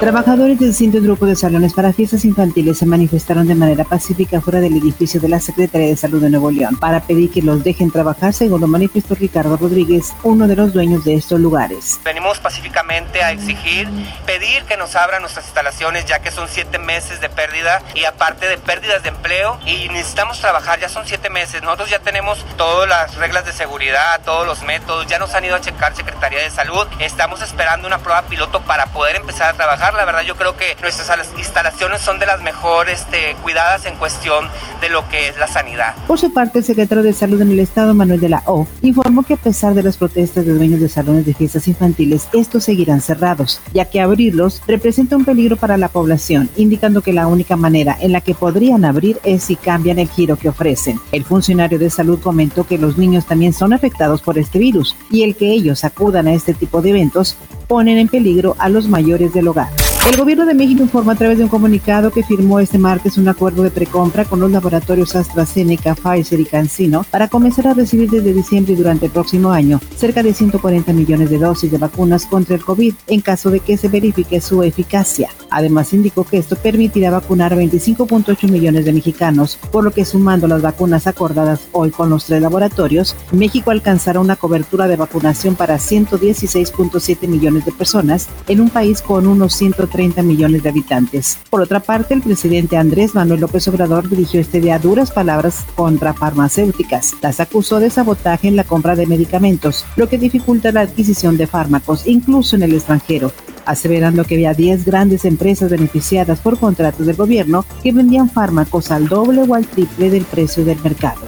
Trabajadores del distintos grupo de salones para fiestas infantiles se manifestaron de manera pacífica fuera del edificio de la Secretaría de Salud de Nuevo León para pedir que los dejen trabajar, según lo manifestó Ricardo Rodríguez, uno de los dueños de estos lugares. Venimos pacíficamente a exigir, pedir que nos abran nuestras instalaciones, ya que son siete meses de pérdida y aparte de pérdidas de empleo y necesitamos trabajar, ya son siete meses. Nosotros ya tenemos todas las reglas de seguridad, todos los métodos, ya nos han ido a checar Secretaría de Salud. Estamos esperando una prueba piloto para poder empezar a trabajar la verdad yo creo que nuestras instalaciones son de las mejor este, cuidadas en cuestión de lo que es la sanidad. Por su parte, el secretario de Salud en el Estado, Manuel de la O, informó que a pesar de las protestas de dueños de salones de fiestas infantiles, estos seguirán cerrados, ya que abrirlos representa un peligro para la población, indicando que la única manera en la que podrían abrir es si cambian el giro que ofrecen. El funcionario de salud comentó que los niños también son afectados por este virus y el que ellos acudan a este tipo de eventos ponen en peligro a los mayores del hogar. El gobierno de México informó a través de un comunicado que firmó este martes un acuerdo de precompra con los laboratorios AstraZeneca, Pfizer y CanSino para comenzar a recibir desde diciembre y durante el próximo año cerca de 140 millones de dosis de vacunas contra el COVID en caso de que se verifique su eficacia. Además indicó que esto permitirá vacunar a 25.8 millones de mexicanos, por lo que sumando las vacunas acordadas hoy con los tres laboratorios, México alcanzará una cobertura de vacunación para 116.7 millones de personas en un país con unos 130 30 millones de habitantes. Por otra parte, el presidente Andrés Manuel López Obrador dirigió este día duras palabras contra farmacéuticas. Las acusó de sabotaje en la compra de medicamentos, lo que dificulta la adquisición de fármacos, incluso en el extranjero aseverando que había 10 grandes empresas beneficiadas por contratos del gobierno que vendían fármacos al doble o al triple del precio del mercado.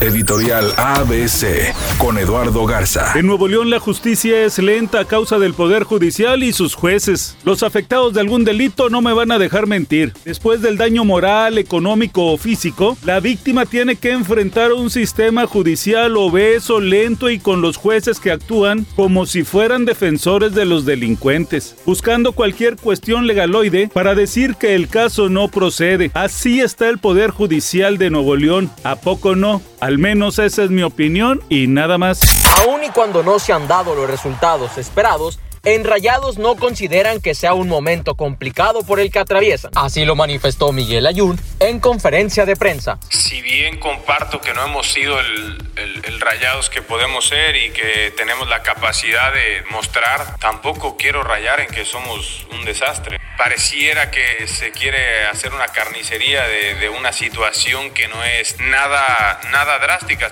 Editorial ABC con Eduardo Garza. En Nuevo León la justicia es lenta a causa del Poder Judicial y sus jueces. Los afectados de algún delito no me van a dejar mentir. Después del daño moral, económico o físico, la víctima tiene que enfrentar un sistema judicial obeso, lento y con los jueces que actúan como si fueran defensores de los delincuentes, buscando cualquier cuestión legaloide para decir que el caso no procede. Así está el Poder Judicial de Nuevo León. ¿A poco no? Al menos esa es mi opinión y nada más. Aun y cuando no se han dado los resultados esperados, en Rayados no consideran que sea un momento complicado por el que atraviesan. Así lo manifestó Miguel Ayun en conferencia de prensa. Si bien comparto que no hemos sido el, Rayados que podemos ser y que tenemos la capacidad de mostrar, tampoco quiero rayar en que somos un desastre. Pareciera que se quiere hacer una carnicería de, una situación que no es nada, nada drástica.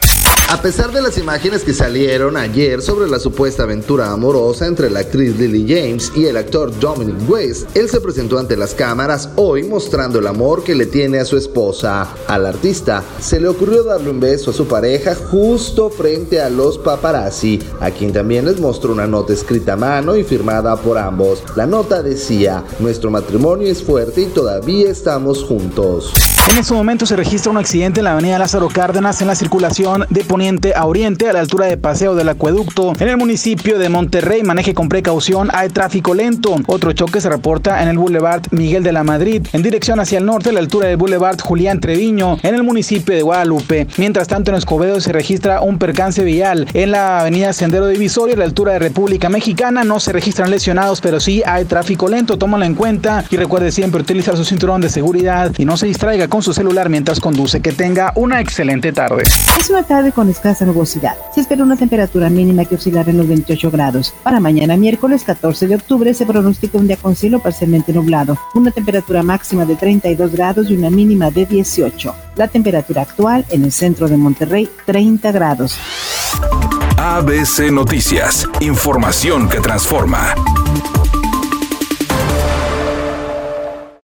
A pesar de las imágenes que salieron ayer sobre la supuesta aventura amorosa entre la actriz Lily James y el actor Dominic West, él se presentó ante las cámaras hoy mostrando el amor que le tiene a su esposa. Al artista se le ocurrió darle un beso a su pareja justo frente a los paparazzi, a quien también les mostró una nota escrita a mano y firmada por ambos. La nota decía, nuestro matrimonio es fuerte y todavía estamos juntos. En este momento se registra un accidente en la avenida Lázaro Cárdenas en la circulación de poniente a oriente a la altura de Paseo del Acueducto. En el municipio de Monterrey maneje con precaución, hay tráfico lento. Otro choque se reporta en el Boulevard Miguel de la Madrid en dirección hacia el norte a la altura del Boulevard Julián Treviño en el municipio de Guadalupe. Mientras tanto en Escobedo se registra un percance vial en la avenida Sendero Divisorio a la altura de República Mexicana. No se registran lesionados, pero sí hay tráfico lento. Tómalo en cuenta y recuerde siempre utilizar su cinturón de seguridad y no se distraiga con su celular mientras conduce. Que tenga una excelente tarde. Es una tarde con escasa nubosidad. Se espera una temperatura mínima que oscilará en los 28 grados. Para mañana miércoles 14 de octubre se pronostica un día con cielo parcialmente nublado. Una temperatura máxima de 32 grados y una mínima de 18. La temperatura actual en el centro de Monterrey 30 grados. ABC Noticias. Información que transforma.